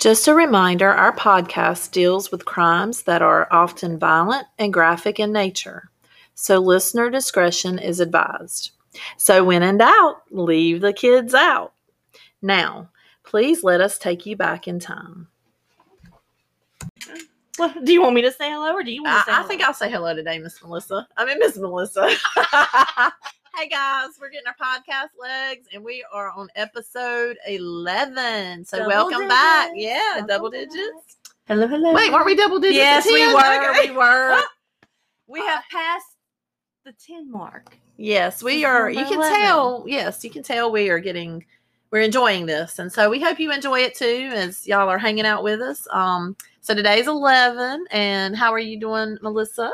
Just a reminder our podcast deals with crimes that are often violent and graphic in nature, so listener discretion is advised. So, when in doubt, leave the kids out. Now, please let us take you back in time. Well, do you want me to say hello or do you want I, to say I hello? think I'll say hello today, Miss Melissa. I mean, Miss Melissa. hey guys, we're getting our podcast legs, and we are on episode eleven. So Double welcome back. Yeah, double, Double digits. Hello, hello. Wait, weren't we double digits? Yes, we were. Okay. We were. we have passed the 10 mark. Yes, we This are. You can 11. tell. Yes, you can tell we are getting. We're enjoying this, and so we hope you enjoy it too, as y'all are hanging out with us. Um, so today's eleven, and how are you doing, Melissa?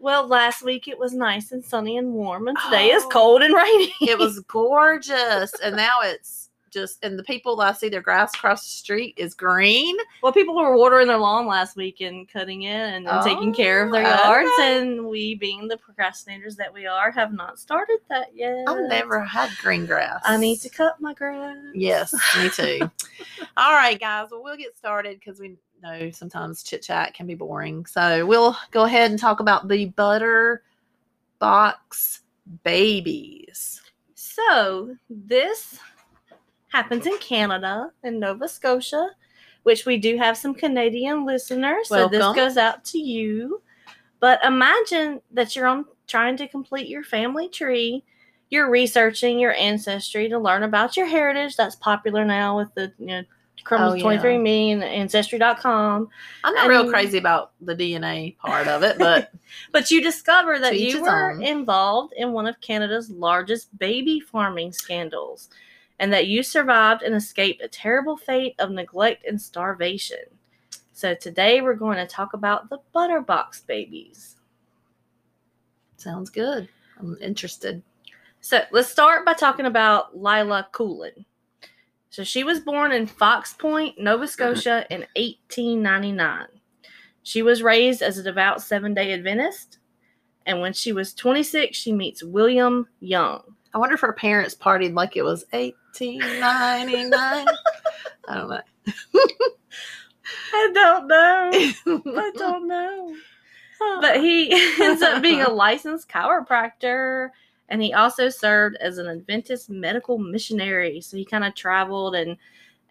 Well, last week it was nice and sunny and warm, and today is Oh. cold and rainy. it was gorgeous and now it's just and the people that i see their grass across the street is green well, people were watering their lawn last week and cutting it and, and taking care of their Oh, yards, okay. and we, being the procrastinators that we are, have not started that yet. i've never had green grass I need to cut my grass. yes me too all right guys well we'll get started because we know sometimes chit chat can be boring so we'll go ahead and talk about the butter box babies So this happens in Canada in Nova Scotia, which we do have some Canadian listeners. So this goes out to you. But imagine that you're on trying to complete your family tree. You're researching your ancestry to learn about your heritage. That's popular now with the you know Crumbles Oh, yeah. 23andMe and Ancestry.com. i'm not real crazy about the dna part of it but But you discover that you were own. involved in one of Canada's largest baby farming scandals and that you survived and escaped a terrible fate of neglect and starvation. So today we're going to talk about the butterbox babies. sounds good i'm interested So let's start by talking about Lila Coolen. So she was born in Fox Point, Nova mhm. Scotia in 1899. She was raised as a devout seven day Adventist. And when she was 26, she meets William Young. I wonder if her parents partied like it was 1899. I don't know. I don't know. I don't know. But he ends up being a licensed chiropractor and he also served as an Adventist medical missionary. So he kind of traveled and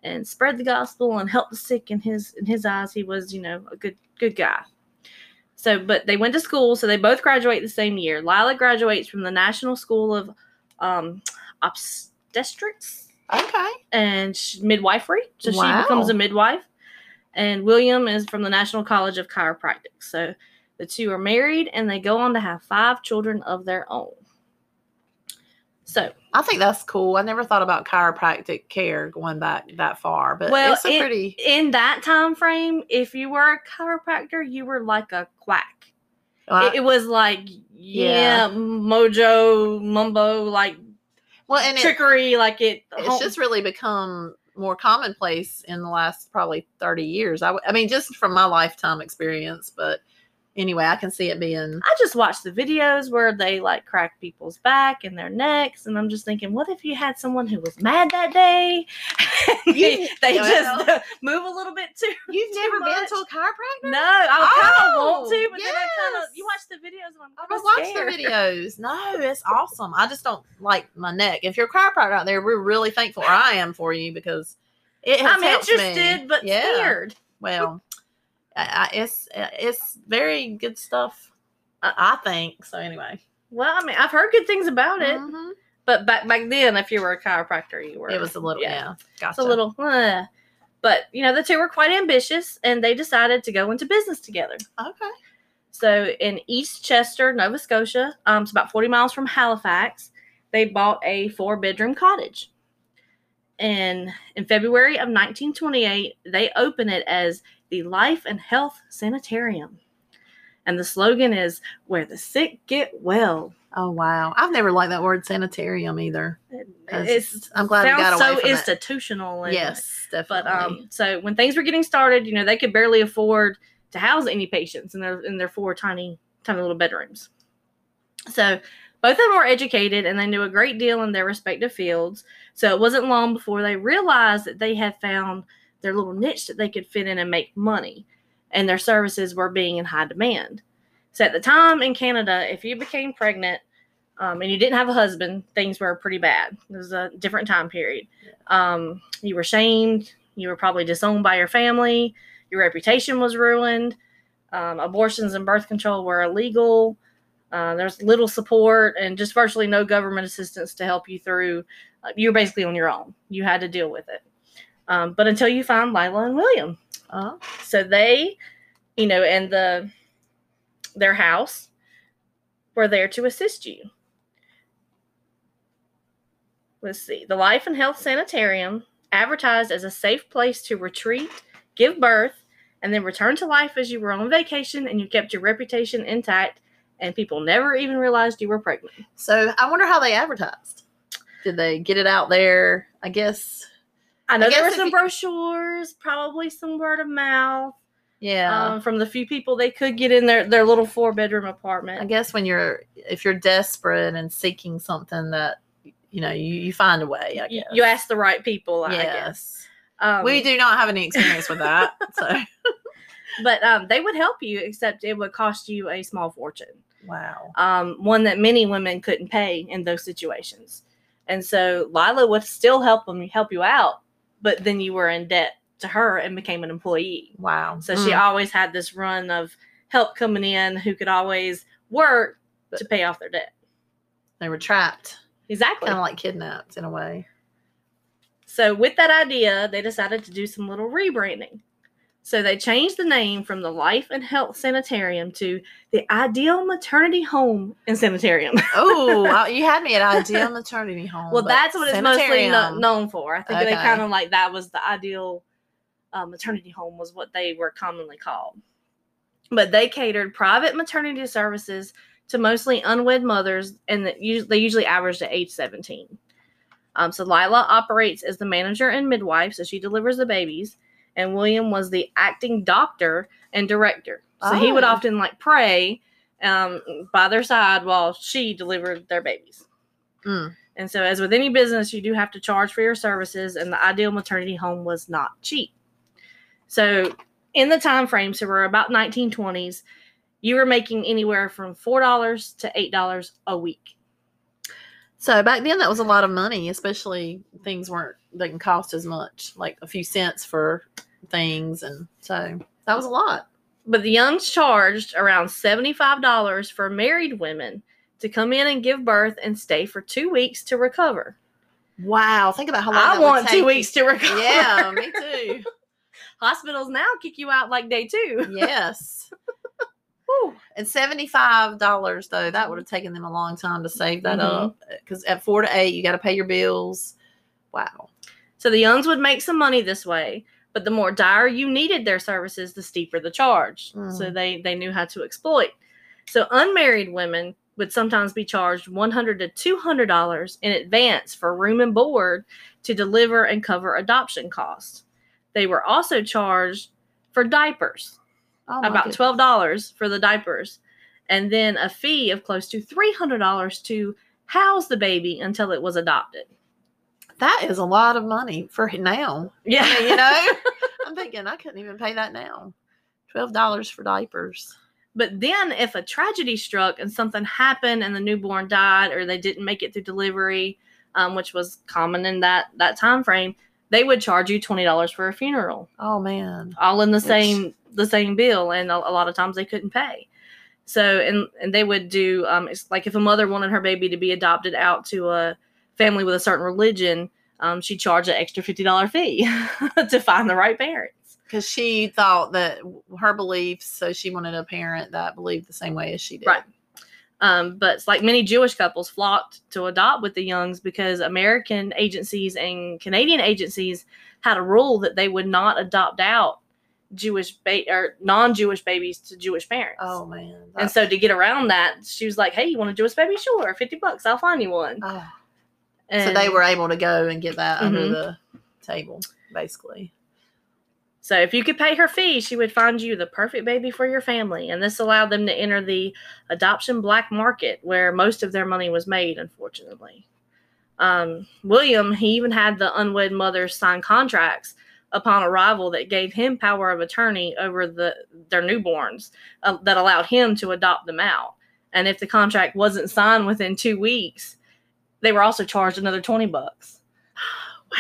and spread the gospel and helped the sick in his in his eyes he was, you know, a good good guy. So but they went to school, so they both graduate the same year. Lila graduates from the National School of um obstetrics okay. and sh- midwifery. So she becomes a midwife. And William is from the National College of Chiropractic. So the two are married and they go on to have five children of their own. So, I think that's cool. I never thought about chiropractic care going back that far, but well, it's a it- pretty. in that time frame, if you were a chiropractor, you were like a quack. well, it, it was like, yeah, mojo, mumbo, like well, and it, trickery, like it. it's just really become more commonplace in the last probably 30 years. I, w- I mean, just from my lifetime experience, but anyway, I can see it being. I just watched the videos where they like crack people's back and their necks, and I'm just thinking, what if you had someone who was mad that day? they they just uh, move a little bit too. You've too never been to a chiropractor? No, I kind of want Oh, to, but then I kind of yes. you watch the videos and I'm watched scared. the videos. No, it's awesome. I just don't like my neck. If you're a chiropractor out there, we're really thankful. Or I am for you because it has I'm helped me. interested, but Yeah. scared. Well, I, I, it's it's very good stuff. I, I think so. Anyway, Well, I mean, I've heard good things about it, Mhm. but back back then, if you were a chiropractor, you were. it was a little yeah. Gotcha. It's a little. uh, but you know, the two were quite ambitious, and they decided to go into business together. okay. So in East Chester, Nova Scotia, um, it's about 40 miles from Halifax, they bought a four bedroom cottage. And in February of 1928, they open it as the Life and Health Sanitarium. And the slogan is where the sick get well. Oh wow, I've never liked that word sanitarium either. It's- I'm glad we sounds got away so institutional. And, Yes, definitely. but um, so when things were getting started, you know, they could barely afford to house any patients in their in their four tiny tiny little bedrooms. So both of them were educated and they knew a great deal in their respective fields. So it wasn't long before they realized that they had found their little niche that they could fit in and make money. And their services were being in high demand. So at the time in Canada, if you became pregnant um, and you didn't have a husband, things were pretty bad. It was a different time period. Um, you were shamed. You were probably disowned by your family. Your reputation was ruined. Um, abortions and birth control were illegal. Uh, there's little support and just virtually no government assistance to help you through. Uh, you were basically on your own. You had to deal with it. Um, but until you find Lila and William, Oh, so they, you know, and the their house were there to assist you. Let's see. The Life and Health Sanitarium advertised as a safe place to retreat, give birth, and then return to life as you were on vacation and you kept your reputation intact and people never even realized you were pregnant. so I wonder how they advertised. Did they get it out there? I guess. I know I there were some you- brochures, probably some word of mouth Yeah. um, from the few people they could get in their, their little four bedroom apartment. I guess when you're if you're desperate and seeking something that you know you, you find a way. I you, guess you ask the right people, I guess. Yes. Um, we do not have any experience with that. So but um, they would help you, except it would cost you a small fortune, wow. um, one that many women couldn't pay in those situations. And so Lila would still help them help you out, but then you were in debt to her and became an employee. Wow. So she Mm. always had this run of help coming in who could always work to pay off their debt. they were trapped. Exactly. Kind of like kidnapped in a way. So, with that idea, they decided to do some little rebranding. So, they changed the name from the Life and Health Sanitarium to the Ideal Maternity Home and Sanitarium. Oh, you had me at Ideal Maternity Home. well, that's what it's mostly no- known for. I think they kind of like that was the ideal uh, maternity home, was what they were commonly called. But they catered private maternity services to mostly unwed mothers, and that they usually averaged at age 17. Um, so Lila operates as the manager and midwife, so she delivers the babies, and William was the acting doctor and director. So he would Oh. often like pray um, by their side while she delivered their babies. Mm. And so, as with any business, you do have to charge for your services, and the ideal maternity home was not cheap. So, in the time frame, so we're about 1920s, you were making anywhere from four dollars to eight dollars a week. So back then, that was a lot of money, especially things weren't didn't cost as much, like a few cents for things, and so that was a lot. But the Youngs charged around $75 for married women to come in and give birth and stay for two weeks to recover. Wow, think about how long I want two weeks to recover. Yeah, me too. Hospitals now kick you out like day two. yes. Whew. And seventy-five dollars though, that would have taken them a long time to save that Mhm. up. Because at four to eight, you got to pay your bills. Wow. So the Youngs would make some money this way, but the more dire you needed their services, the steeper the charge. So Mm. they they knew how to exploit. So unmarried women would sometimes be charged one hundred to two hundred dollars in advance for room and board to deliver and cover adoption costs. They were also charged for diapers, Oh, about goodness. twelve dollars for the diapers, and then a fee of close to three hundred dollars to house the baby until it was adopted. That is a lot of money for now. Yeah, you know, I'm thinking I couldn't even pay that now. Twelve dollars for diapers. But then, if a tragedy struck and something happened and the newborn died, or they didn't make it through delivery, um, which was common in that that time frame, they would charge you twenty dollars for a funeral, Oh man. all in the Which- same the same bill, and a, a lot of times they couldn't pay. So, and and they would do um, it's like if a mother wanted her baby to be adopted out to a family with a certain religion, um, she charged an extra fifty dollar fee to find the right parents. Because she thought that her beliefs, so she wanted a parent that believed the same way as she did. Right. Um, but it's like many Jewish couples flocked to adopt with the Youngs because American agencies and Canadian agencies had a rule that they would not adopt out Jewish ba- or non-Jewish babies to Jewish parents. Oh man. And so to get around that, she was like, "Hey, you want a Jewish baby? Sure, fifty bucks, I'll find you one." Oh. And so they were able to go and get that under Mhm. the table, basically. So if you could pay her fee, she would find you the perfect baby for your family, and this allowed them to enter the adoption black market, where most of their money was made. Unfortunately, um, William he even had the unwed mothers sign contracts upon arrival that gave him power of attorney over the their newborns uh, that allowed him to adopt them out. And if the contract wasn't signed within two weeks, they were also charged another twenty bucks.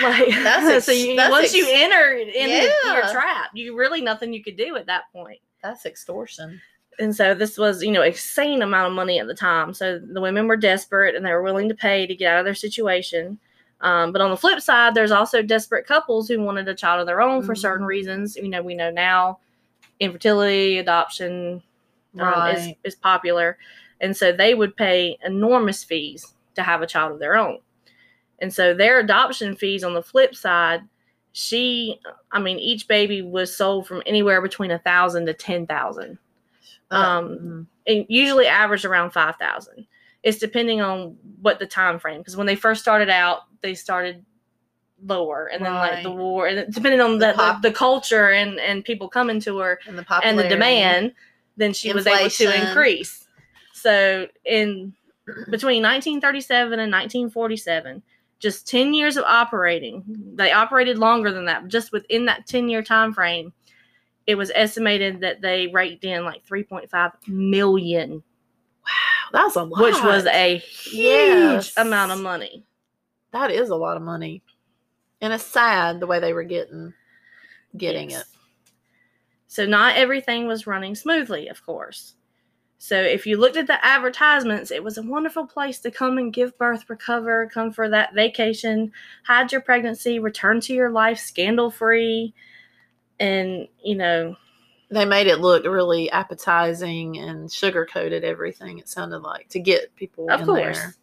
Like That's so, you, that's once ex- you enter in the, your trap, you really nothing you could do at that point. That's extortion. and so this was you know insane amount of money at the time. So the women were desperate and they were willing to pay to get out of their situation. Um, but on the flip side there's also desperate couples who wanted a child of their own for certain Mhm. reasons. You know we know now infertility adoption um, is, is popular. And so they would pay enormous fees to have a child of their own. And so their adoption fees on the flip side she i mean each baby was sold from anywhere between a thousand to ten thousand. Um, mm, it usually averaged around 5000 it's depending on what the time frame because when they first started out they started lower and then like the war and depending on the, The the, pop- the culture and and people coming to her and the and the demand then she was able to increase. So in between 1937 and 1947 just 10 years of operating they operated longer than that just within that 10 year time frame it was estimated that they raked in like 3.5 million wow That's a lot. which was a huge Yes. amount of money that is a lot of money, and it's sad the way they were getting getting Yes. it. So not everything was running smoothly, of course. So if you looked at the advertisements, it was a wonderful place to come and give birth, recover, come for that vacation, hide your pregnancy, return to your life scandal free. And, you know, They made it look really appetizing and sugar coated everything. It sounded like to get people of in course. there.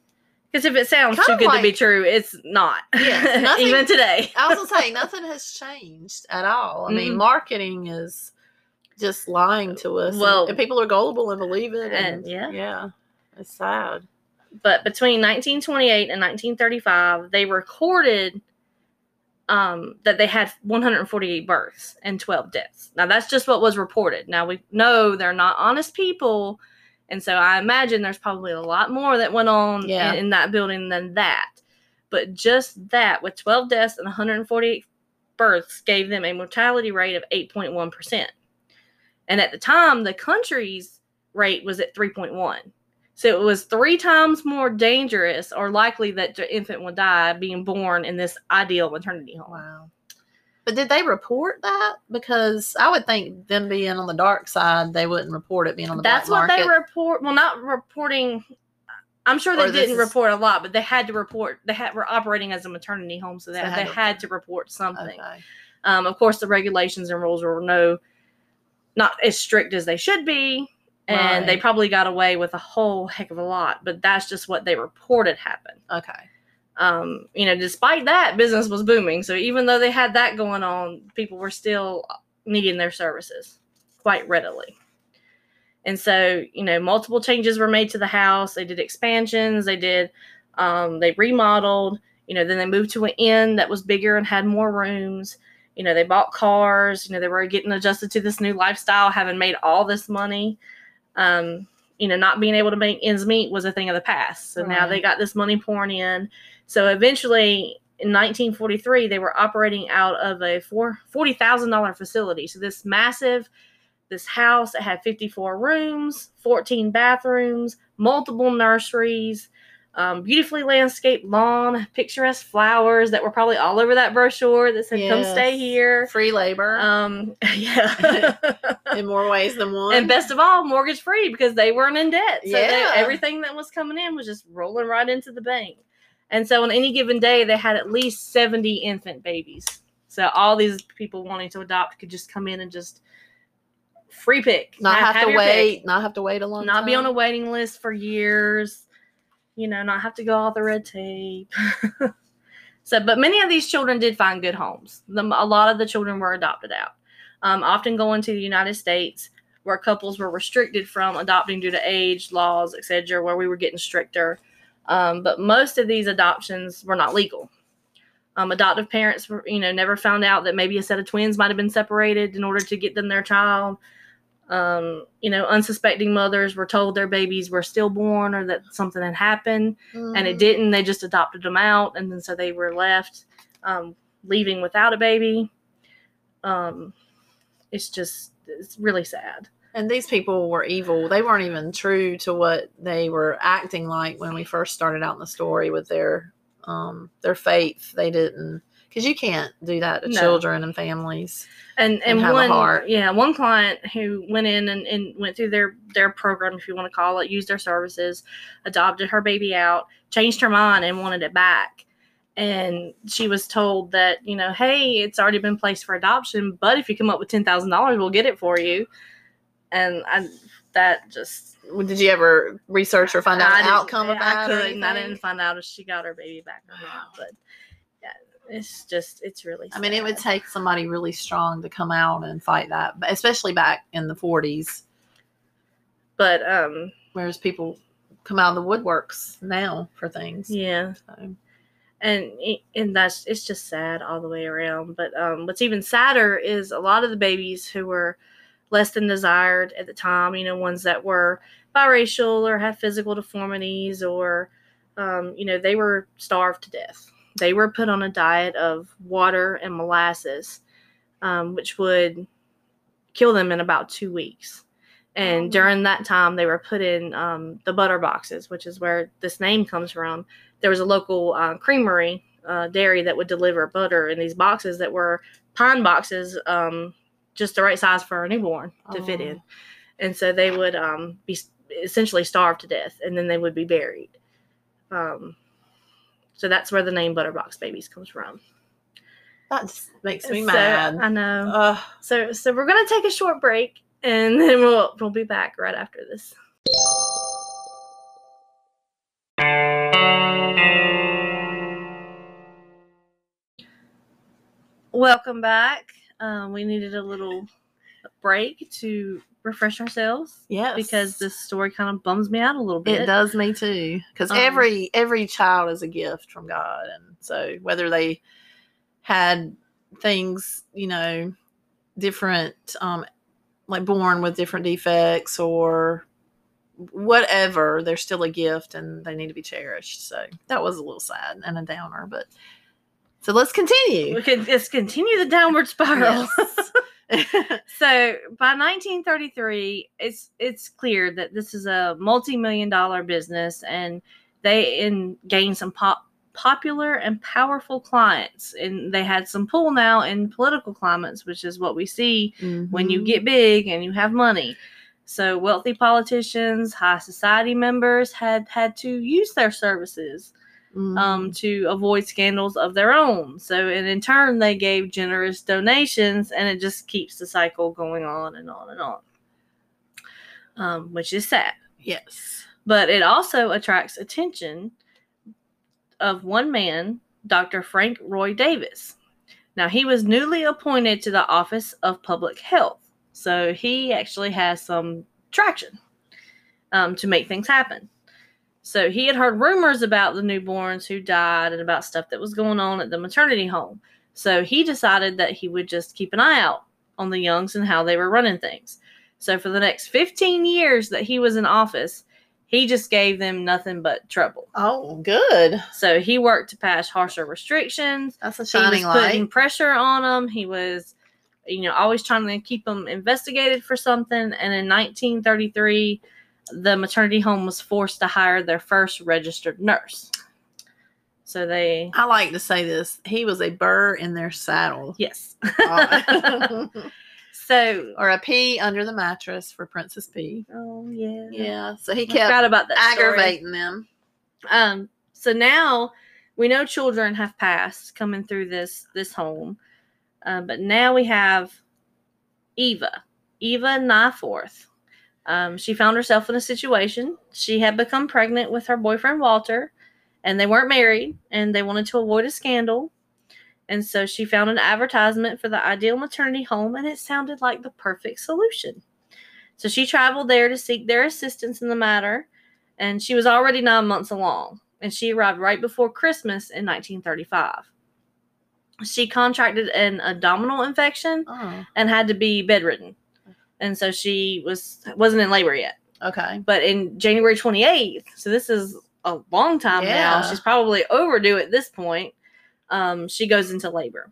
Because if it sounds Kind too good to be true, it's not. Yes, nothing- Even today. I was gonna say nothing has changed at all. I mean, Mm-mm. marketing is just lying to us. and- Well- and, people are gullible and believe it. And, And- yeah. yeah, it's sad. but between 1928 and 1935 they recorded um, that they had 148 births and 12 deaths now that's just what was reported now we know they're not honest people and so i imagine there's probably a lot more that went on Yeah. in, in that building than that but just that with 12 deaths and 148 births gave them a mortality rate of 8.1% and at the time the country's rate was at 3.1 so it was three times more dangerous or likely that the infant would die being born in this ideal maternity home. Wow. But did they report that? Because I would think them being on the dark side, they wouldn't report it being on the dark That's what they report. Well, not reporting. I'm sure they didn't report a lot, but they had to report. They had were operating as a maternity home, so they, So they they had to- had to report something. Okay. Um, of course, the regulations and rules were no, not as strict as they should be, and they probably got away with a whole heck of a lot. But that's just what they reported happened. Okay. um, you know, despite that, business was booming. So even though they had that going on, people were still needing their services quite readily. And so, you know, multiple changes were made to the house. They did expansions. They did, um, they remodeled. You know, then they moved to an inn that was bigger and had more rooms. You know, they bought cars. You know, they were getting adjusted to this new lifestyle, having made all this money. Um, you know, not being able to make ends meet was a thing of the past. So now they got this money pouring in. So eventually, in 1943, they were operating out of a four forty thousand dollar facility. So this massive, this house that had 54 rooms, 14 bathrooms, multiple nurseries, um, beautifully landscaped lawn, picturesque flowers that were probably all over that brochure that said "Come stay here." Free labor Um, yeah. in more ways than one. and best of all, mortgage free because they weren't in debt. So they- Yeah. everything that was coming in was just rolling right into the bank. And so on any given day, they had at least 70 infant babies. So all these people wanting to adopt could just come in and just free pick. not have, to wait. pick. Not have to wait a long Not time. be on a waiting list for years. You know, not have to go all the red tape. so, but many of these children did find good homes. The, a lot of the children were adopted out, um, often going to the United States where couples were restricted from adopting due to age, laws, etc., where we were getting stricter. Um, but most of these adoptions were not legal. Um, adoptive parents, were, you know, never found out that maybe a set of twins might have been separated in order to get them their child. Um, you know, unsuspecting mothers were told their babies were stillborn or that something had happened, and it Mhm. didn't. They just adopted them out, and then so they were left um, leaving without a baby. Um, it's just it's really sad. And these people were evil. They weren't even true to what they were acting like when we first started out in the story with their um their faith. They didn't because you can't do that to No. children and families. and and, and one yeah one client who went in and, and went through their their program if you want to call it used their services adopted her baby out changed her mind and wanted it back and she was told that you know hey it's already been placed for adoption but if you come up with $10000 we'll get it for you and I, that just Did you ever research or find out I outcome of that? I couldn't. I didn't find out if she got her baby back or not. But it's just it's really. I mean, it would take somebody really strong to come out and fight that, especially back in the 40s, But um, whereas people come out of the woodworks now for things. yeah, So, and and that's it's just sad all the way around. But um, what's even sadder is a lot of the babies who were less than desired at the time. You know, ones that were biracial or had physical deformities, or um, you know, they were starved to death. They were put on a diet of water and molasses, um, which would kill them in about two weeks. And Oh. during that time, they were put in um, the butter boxes, which is where this name comes from there was a local uh, creamery uh, dairy that would deliver butter in these boxes that were pine boxes um, just the right size for a newborn to fit Oh. in and so they would um, be essentially starved to death and then they would be buried um, so that's where the name butterbox babies comes from that just makes me So, mad. i know Ugh. so so we're gonna take a short break and then we'll we'll be back right after this Welcome back. Um, we needed a little break to refresh ourselves yes. because this story kind of bums me out a little bit. It does me too, because Um, every every child is a gift from God, and so whether they had things, you know, different, um, like born with different defects or whatever, they're still a gift, and they need to be cherished. So that was a little sad and a downer, but so let's continue. We could just continue the downward spiral. Yes. so by 1933, it's it's clear that this is a multi-million dollar business, and they in gained some pop, popular and powerful clients, and they had some pull now in political climates, which is what we see when you Mhm. get big and you have money. So wealthy politicians, high society members had had to use their services um, Mhm. to avoid scandals of their own. So, and in turn, they gave generous donations, and it just keeps the cycle going on and on and on, um, which is sad. yes. But it also attracts attention of one man, Dr. Frank Roy Davis. Now, he was newly appointed to the Office of Public Health, so he actually has some traction um, to make things happen. So he had heard rumors about the newborns who died and about stuff that was going on at the maternity home. So he decided that he would just keep an eye out on the youngs and how they were running things. So for the next 15 years that he was in office, he just gave them nothing but trouble. Oh, good. So he worked to pass harsher restrictions. That's a shining He was putting light. pressure on them. He was, you know, always trying to keep them investigated for something. And in 1933, the maternity home was forced to hire their first registered nurse. So they, I like to say this. He was a burr in their saddle. yes. Uh, so, or a pea under the mattress for Princess P. oh yeah, Yeah. So he kept forgot about that. story. aggravating them. Um, so now we know children have passed coming through this this home, uh, but now we have Eva, Eva Nieforth. Um, she found herself in a situation. She had become pregnant with her boyfriend Walter, and they weren't married, and they wanted to avoid a scandal. And so she found an advertisement for the ideal maternity home, and it sounded like the perfect solution. So she traveled there to seek their assistance in the matter, and she was already nine months along, and she arrived right before Christmas in 1935. She contracted an abdominal infection Oh, and had to be bedridden, and so she was wasn't in labor yet. okay. But in January 28th, so this is a long time now. She's probably overdue at this point. Um, she goes into labor,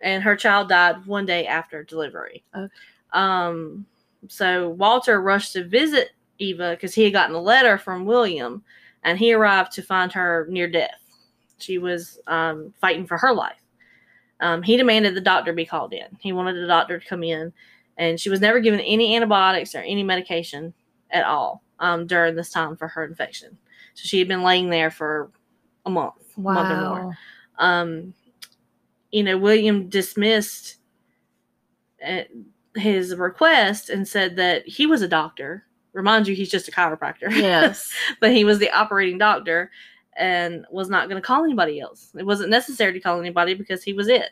and her child died one day after delivery. Okay. Um, so Walter rushed to visit Eva because he had gotten a letter from William, and he arrived to find her near death. She was um, fighting for her life. Um, he demanded the doctor be called in. He wanted the doctor to come in, and she was never given any antibiotics or any medication at all um, during this time for her infection. So she had been laying there for a month, month or more. Um, you know, William dismissed uh, his request and said that he was a doctor. Remind you, he's just a chiropractor. Yes. but he was the operating doctor and was not going to call anybody else. It wasn't necessary to call anybody because he was it.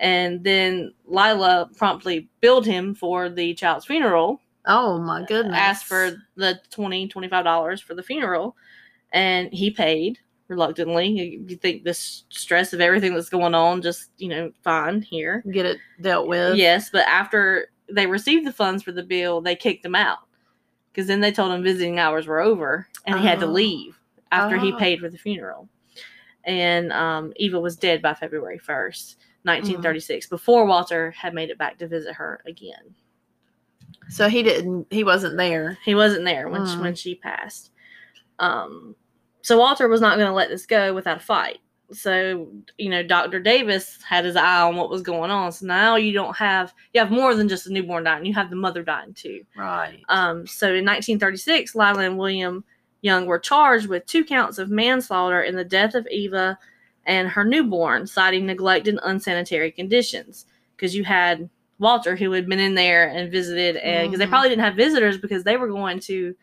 And then Lila promptly billed him for the child's funeral, Oh my goodness. asked for the 20 $25 for the funeral, and he paid reluctantly. You think this stress of everything that's going on, just, you know, fine here. get it dealt with. Yes, but after they received the funds for the bill, they kicked him out because then they told him visiting hours were over and he had to Oh. leave after he Oh. paid for the funeral. And um, Eva was dead by February 1st, 1936, before Walter had made it back to visit her again. So he didn't. He wasn't there. He wasn't there when she, Mm. when she passed. Um, so Walter was not going to let this go without a fight. So you know, Doctor Davis had his eye on what was going on. So now you don't have you have more than just a newborn dying. You have the mother dying too. Right. Um, so in 1936, Lila and William Young were charged with two counts of manslaughter in the death of Eva and her newborn, citing neglect and unsanitary conditions. Because you had Walter, who had been in there and visited, and because they Mhm. probably didn't have visitors because they were going to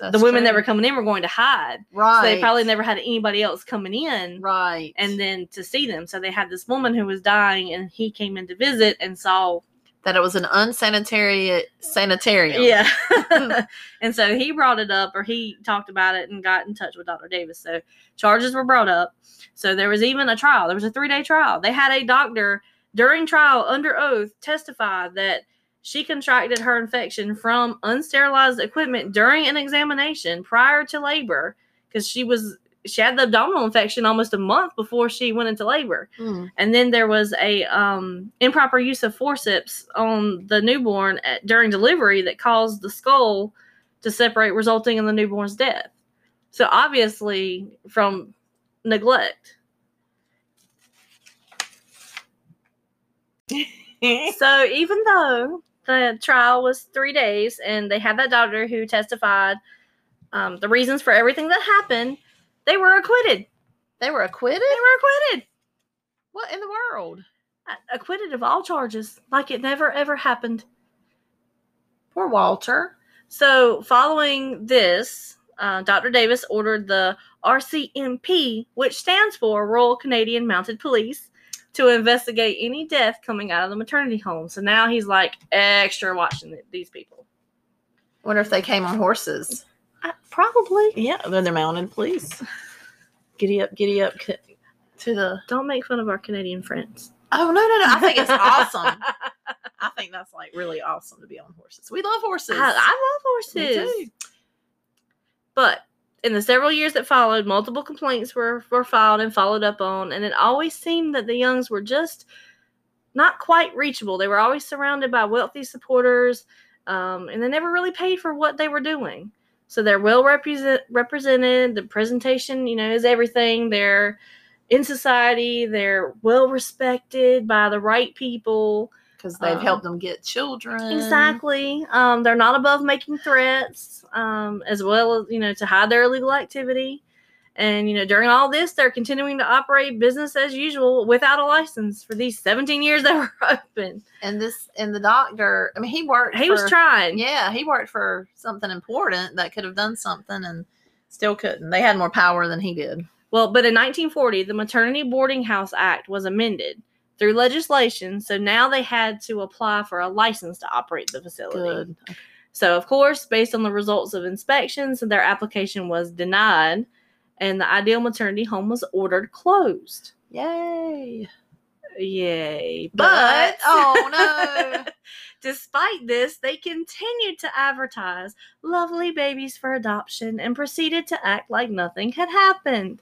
That's the women that were coming in were going to hide. right. So they probably never had anybody else coming in right. and then to see them. So they had this woman who was dying, and he came in to visit and saw that it was an unsanitary sanitarium. Yeah. and so he brought it up or he talked about it and got in touch with Dr. Davis. So charges were brought up. So there was even a trial. There was a three day trial. They had a doctor during trial under oath testify that she contracted her infection from unsterilized equipment during an examination prior to labor because she was she had the abdominal infection almost a month before she went into labor Mm. and then there was a um, improper use of forceps on the newborn at, during delivery that caused the skull to separate, resulting in the newborn's death. So obviously, from neglect. so even though the trial was three days and they had that doctor who testified um, the reasons for everything that happened, they were acquitted. They were acquitted. They were acquitted. What in the world? acquitted of all charges, like it never ever happened. Poor Walter. So, following this, uh, Dr. Davis ordered the RCMP, which stands for Royal Canadian Mounted Police, to investigate any death coming out of the maternity home. So now he's like extra watching these people. Wonder if they came on horses. Uh, probably. Yeah, then they're mounted police. Giddy up, giddy up to the. Don't make fun of our Canadian friends. Oh no, no, no! I think it's awesome. I think that's like really awesome to be on horses. We love horses. I, I love horses. But in the several years that followed, multiple complaints were, were filed and followed up on, and it always seemed that the Youngs were just not quite reachable. They were always surrounded by wealthy supporters, um, and they never really paid for what they were doing. So they're well represent, represented. The presentation, you know, is everything. They're in society. They're well respected by the right people. because they've Um, helped them get children. Exactly. Um, they're not above making threats, um, as well as you know to hide their illegal activity. And you know during all this, they're continuing to operate business as usual without a license for these 17 years they were open. And this and the doctor. I mean, he worked. He was trying. Yeah, he worked for something important that could have done something and still couldn't. They had more power than he did. Well, but in 1940, the Maternity Boarding House Act was amended through legislation, so now they had to apply for a license to operate the facility. Good. So, of course, based on the results of inspections, their application was denied, and the ideal maternity home was ordered closed. Yay. Yay. But, oh no. Despite this, they continued to advertise lovely babies for adoption and proceeded to act like nothing had happened.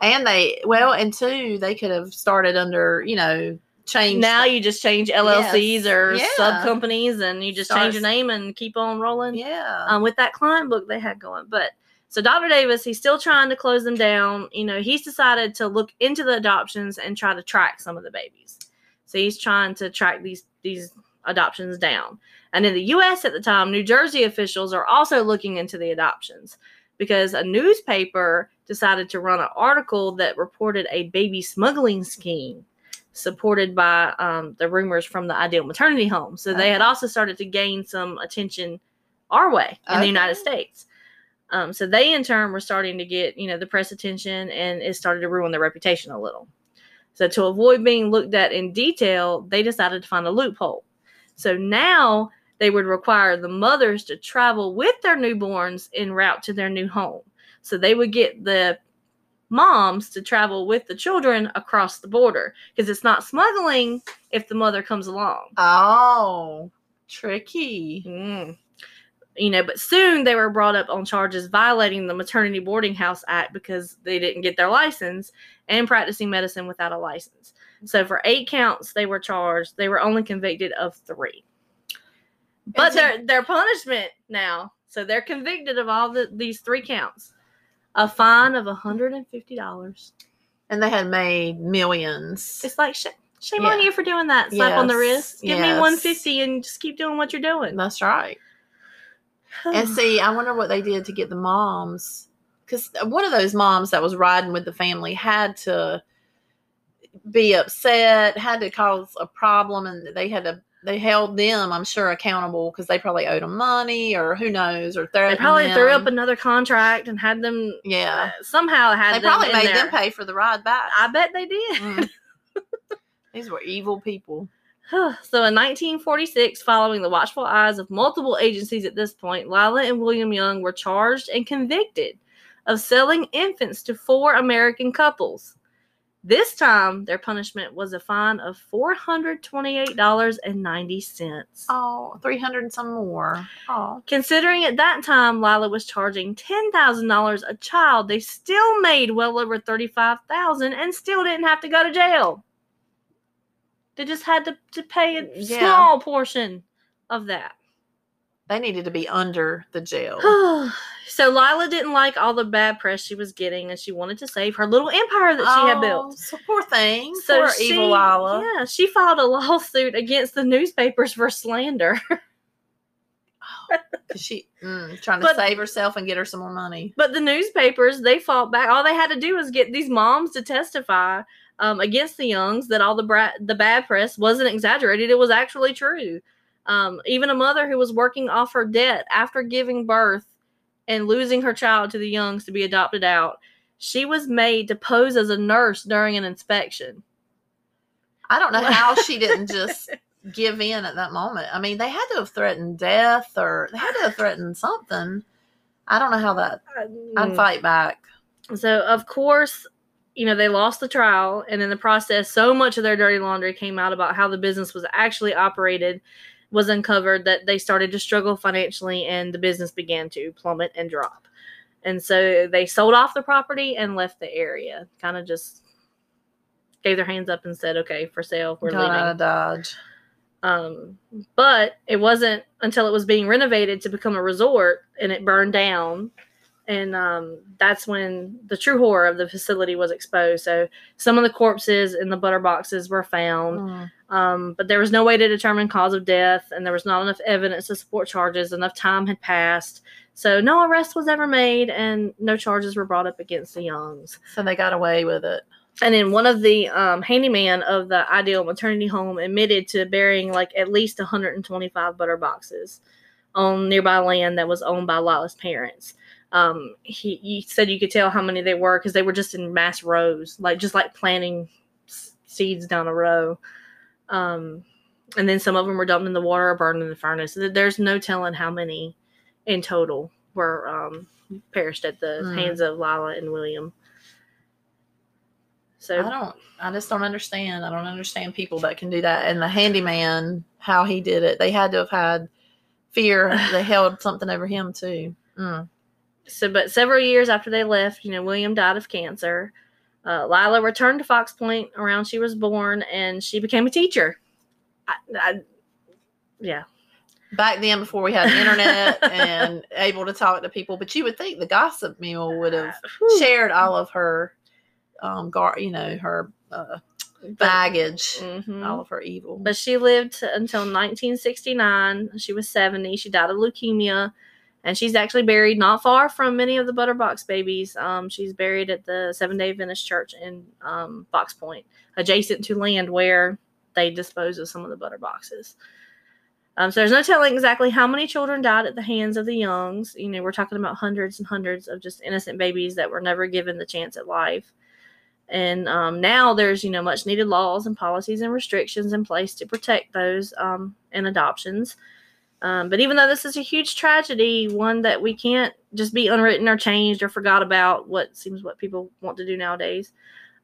And they, well, and two, they could have started under, you know, change. now you just change LLCs Yes. or Yeah. sub companies and you just change your name and keep on rolling. yeah. um, with that client book they had going. But so Dr. Davis, he's still trying to close them down. You know, he's decided to look into the adoptions and try to track some of the babies. So he's trying to track these these adoptions down. And in the US at the time, New Jersey officials are also looking into the adoptions because a newspaper decided to run an article that reported a baby smuggling scheme supported by um, the rumors from the ideal maternity home. So they had also started to gain some attention our way in the United States. Um, so they in turn were starting to get, you know, the press attention and it started to ruin their reputation a little. So to avoid being looked at in detail, they decided to find a loophole. So now they would require the mothers to travel with their newborns en route to their new home. So they would get the moms to travel with the children across the border because it's not smuggling if the mother comes along. oh, tricky. Mm. You know, but soon they were brought up on charges violating the Maternity Boarding House Act because they didn't get their license and practicing medicine without a license. So for eight counts they were charged. They were only convicted of three. But their their punishment now, so they're convicted of all the, these three counts. A fine of $150. And they had made millions. It's like sh- shame on you for doing that. Slap on the wrist. Give me yes. 150 and just keep doing what you're doing. That's right. And see, I wonder what they did to get the moms. Because one of those moms that was riding with the family had to be upset, had to cause a problem, and they had to. They held them, I'm sure, accountable because they probably owed them money, or who knows, or They probably them. threw up another contract and had them yeah. uh, somehow had They probably made there. them pay for the ride back. I bet they did. Mm. These were evil people. so in 1946, following the watchful eyes of multiple agencies at this point, Lila and William Young were charged and convicted of selling infants to four American couples. This time, their punishment was a fine of $428.90. Oh, 300 and some more. Oh. Considering at that time Lila was charging ten thousand dollars a child, they still made well over thirty-five thousand and still didn't have to go to jail. They just had to, to pay a Yeah. small portion of that. They needed to be under the jail. so Lila didn't like all the bad press she was getting, and she wanted to save her little empire that she had built. Oh, So poor thing. So poor she, evil Lila. yeah, she filed a lawsuit against the newspapers for slander. she mm, trying to But- save herself and get her some more money. But the newspapers, they fought back. All they had to do was get these moms to testify um, against the Youngs that all the bra- the bad press wasn't exaggerated; it was actually true. Um, even a mother who was working off her debt after giving birth and losing her child to the Youngs to be adopted out, she was made to pose as a nurse during an inspection. I don't know how she didn't just give in at that moment. I mean, they had to have threatened death or they had to have threatened something. I don't know how that. I'd fight back. So of course, you know, they lost the trial and in the process so much of their dirty laundry came out about how the business was actually operated was uncovered that they started to struggle financially and the business began to plummet and drop. And so they sold off the property and left the area. Kind of just gave their hands up and said, "Okay, for sale, we're Got out leaving." of Dodge. Um, but it wasn't until it was being renovated to become a resort and it burned down. And um, that's when the true horror of the facility was exposed. So some of the corpses in the butter boxes were found, Mm. um, but there was no way to determine cause of death, and there was not enough evidence to support charges. Enough time had passed, so no arrest was ever made, and no charges were brought up against the Youngs. So they got away with it. And then one of the um, handyman of the ideal maternity home admitted to burying like at least 125 butter boxes on nearby land that was owned by Lila's parents. Um, he, he said you could tell how many they were because they were just in mass rows, like just like planting s- seeds down a row. Um, and then some of them were dumped in the water or burned in the furnace. There's no telling how many in total were um, perished at the Mm. hands of Lila and William. So I don't. I just don't understand. I don't understand people that can do that. And the handyman, how he did it, they had to have had fear. They held something over him too. Mm. So but several years after they left you know william died of cancer Uh, Lila returned to Fox Point around she was born, and she became a teacher. I, I, yeah, Back then, before we had the internet and able to talk to people, but you would think the gossip mill would have Whew. shared all of her, um, gar- you know, her uh, baggage, Mhm. all of her evil. But she lived until 1969. She was 70. She died of leukemia. And she's actually buried not far from many of the Butterbox babies. Um, she's buried at the Seven Day Adventist Church in um, Fox Point, adjacent to land where they dispose of some of the Butterboxes. Um, so there's no telling exactly how many children died at the hands of the Youngs. You know, we're talking about hundreds and hundreds of just innocent babies that were never given the chance at life. And um, now there's, you know, much needed laws and policies and restrictions in place to protect those um, in adoptions. Um, but even though this is a huge tragedy, one that we can't just be unwritten or changed or forgot about, what seems what people want to do nowadays.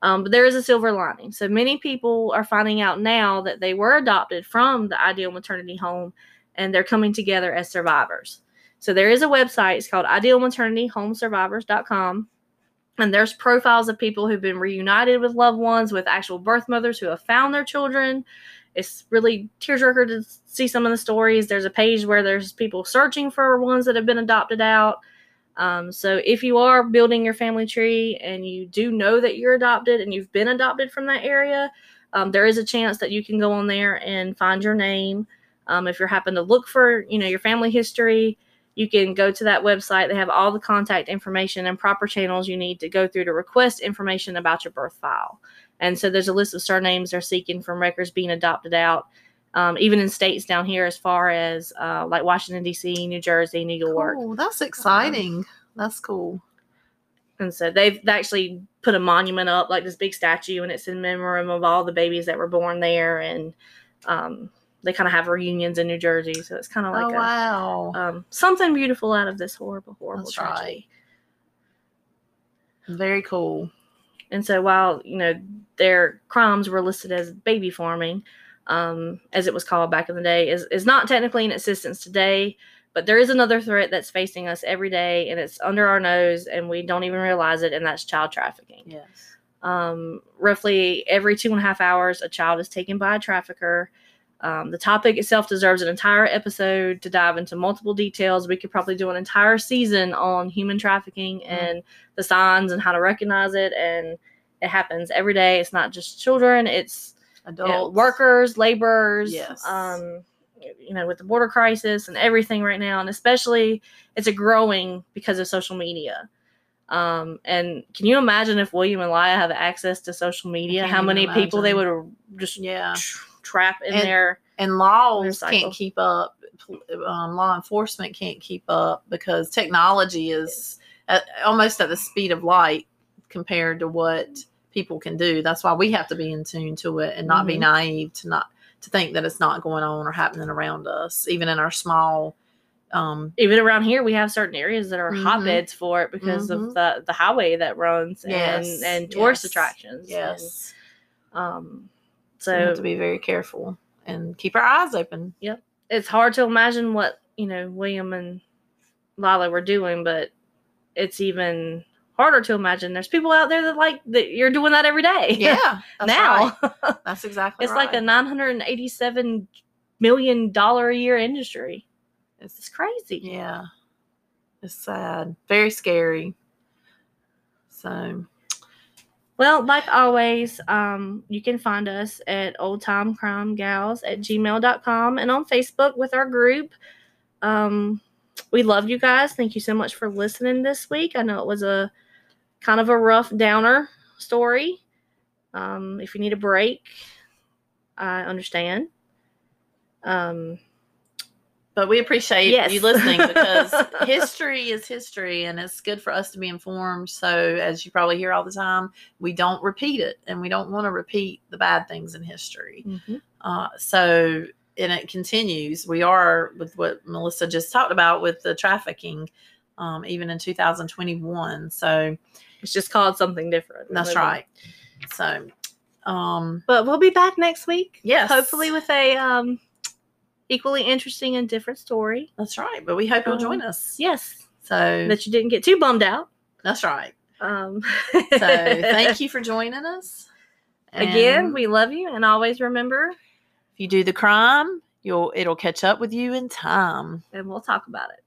Um, but there is a silver lining. So many people are finding out now that they were adopted from the ideal maternity home and they're coming together as survivors. So there is a website, it's called idealmaternityhomesurvivors.com. And there's profiles of people who've been reunited with loved ones, with actual birth mothers who have found their children. It's really tearjerker to see some of the stories. There's a page where there's people searching for ones that have been adopted out. Um, so if you are building your family tree and you do know that you're adopted and you've been adopted from that area, um, there is a chance that you can go on there and find your name. Um, if you're happen to look for, you know, your family history, you can go to that website. They have all the contact information and proper channels you need to go through to request information about your birth file. And so there's a list of surnames they're seeking from records being adopted out, um, even in states down here as far as uh, like Washington, D.C., New Jersey, New York. Cool. That's exciting. That's cool. And so they've actually put a monument up, like this big statue, and it's in memoriam of all the babies that were born there. And um, they kind of have reunions in New Jersey. So it's kind of like oh a, wow, um, something beautiful out of this horrible, horrible That's tragedy. very cool. And so while, you know, their crimes were listed as baby farming, um, as it was called back in the day, is, is not technically in existence today. But there is another threat that's facing us every day, and it's under our nose, and we don't even realize it, and that's child trafficking. Yes. Um, roughly every two and a half hours, a child is taken by a trafficker. Um, the topic itself deserves an entire episode to dive into multiple details. We could probably do an entire season on human trafficking Mm-hmm. and the signs and how to recognize it. And it happens every day. It's not just children, it's you know, workers, laborers. Yes. Um, you know, with the border crisis and everything right now, and especially it's a growing because of social media. Um, and can you imagine if William and Lila have access to social media, how many people they imagine. would just Yeah. tr- trap in And- there? and laws can't keep up. Um, law enforcement can't keep up because technology is at, almost at the speed of light compared to what people can do. That's why we have to be in tune to it and not be Mhm. naive to not to think that it's not going on or happening around us, even in our small. Um, Even around here, we have certain areas that are Mhm. hotbeds for it because Mhm. of the the highway that runs Yes, and and tourist yes, attractions. yes, And, um. So we have to be very careful and keep our eyes open. Yep. It's hard to imagine what you know William and Lila were doing, but it's even harder to imagine there's people out there that like that you're doing that every day. Yeah, that's now right. that's exactly. it's like a 987 million dollar a year industry. It's It's crazy. Yeah. It's sad. Very scary. So Well, like always, um, you can find us at Old Time Crime Gals at gmail.com and on Facebook with our group. Um, we love you guys. Thank you so much for listening this week. I know it was a kind of a rough downer story. Um, if you need a break, I understand. Um, but we appreciate Yes. you listening because history is history and it's good for us to be informed. So as you probably hear all the time, we don't repeat it and we don't want to repeat the bad things in history. Uh, so, and it continues. We are with what Melissa just talked about with the trafficking, um, even in 2021. So It's just called something different. that's right. So, um, But we'll be back next week. yes, Hopefully with a um, equally interesting and different story. that's right. But we hope you'll Um, join us. Yes. So That you didn't get too bummed out. that's right. Um, So thank you for joining us. Again, we love you and always remember, if you do the crime, you'll it'll catch up with you in time. and we'll talk about it.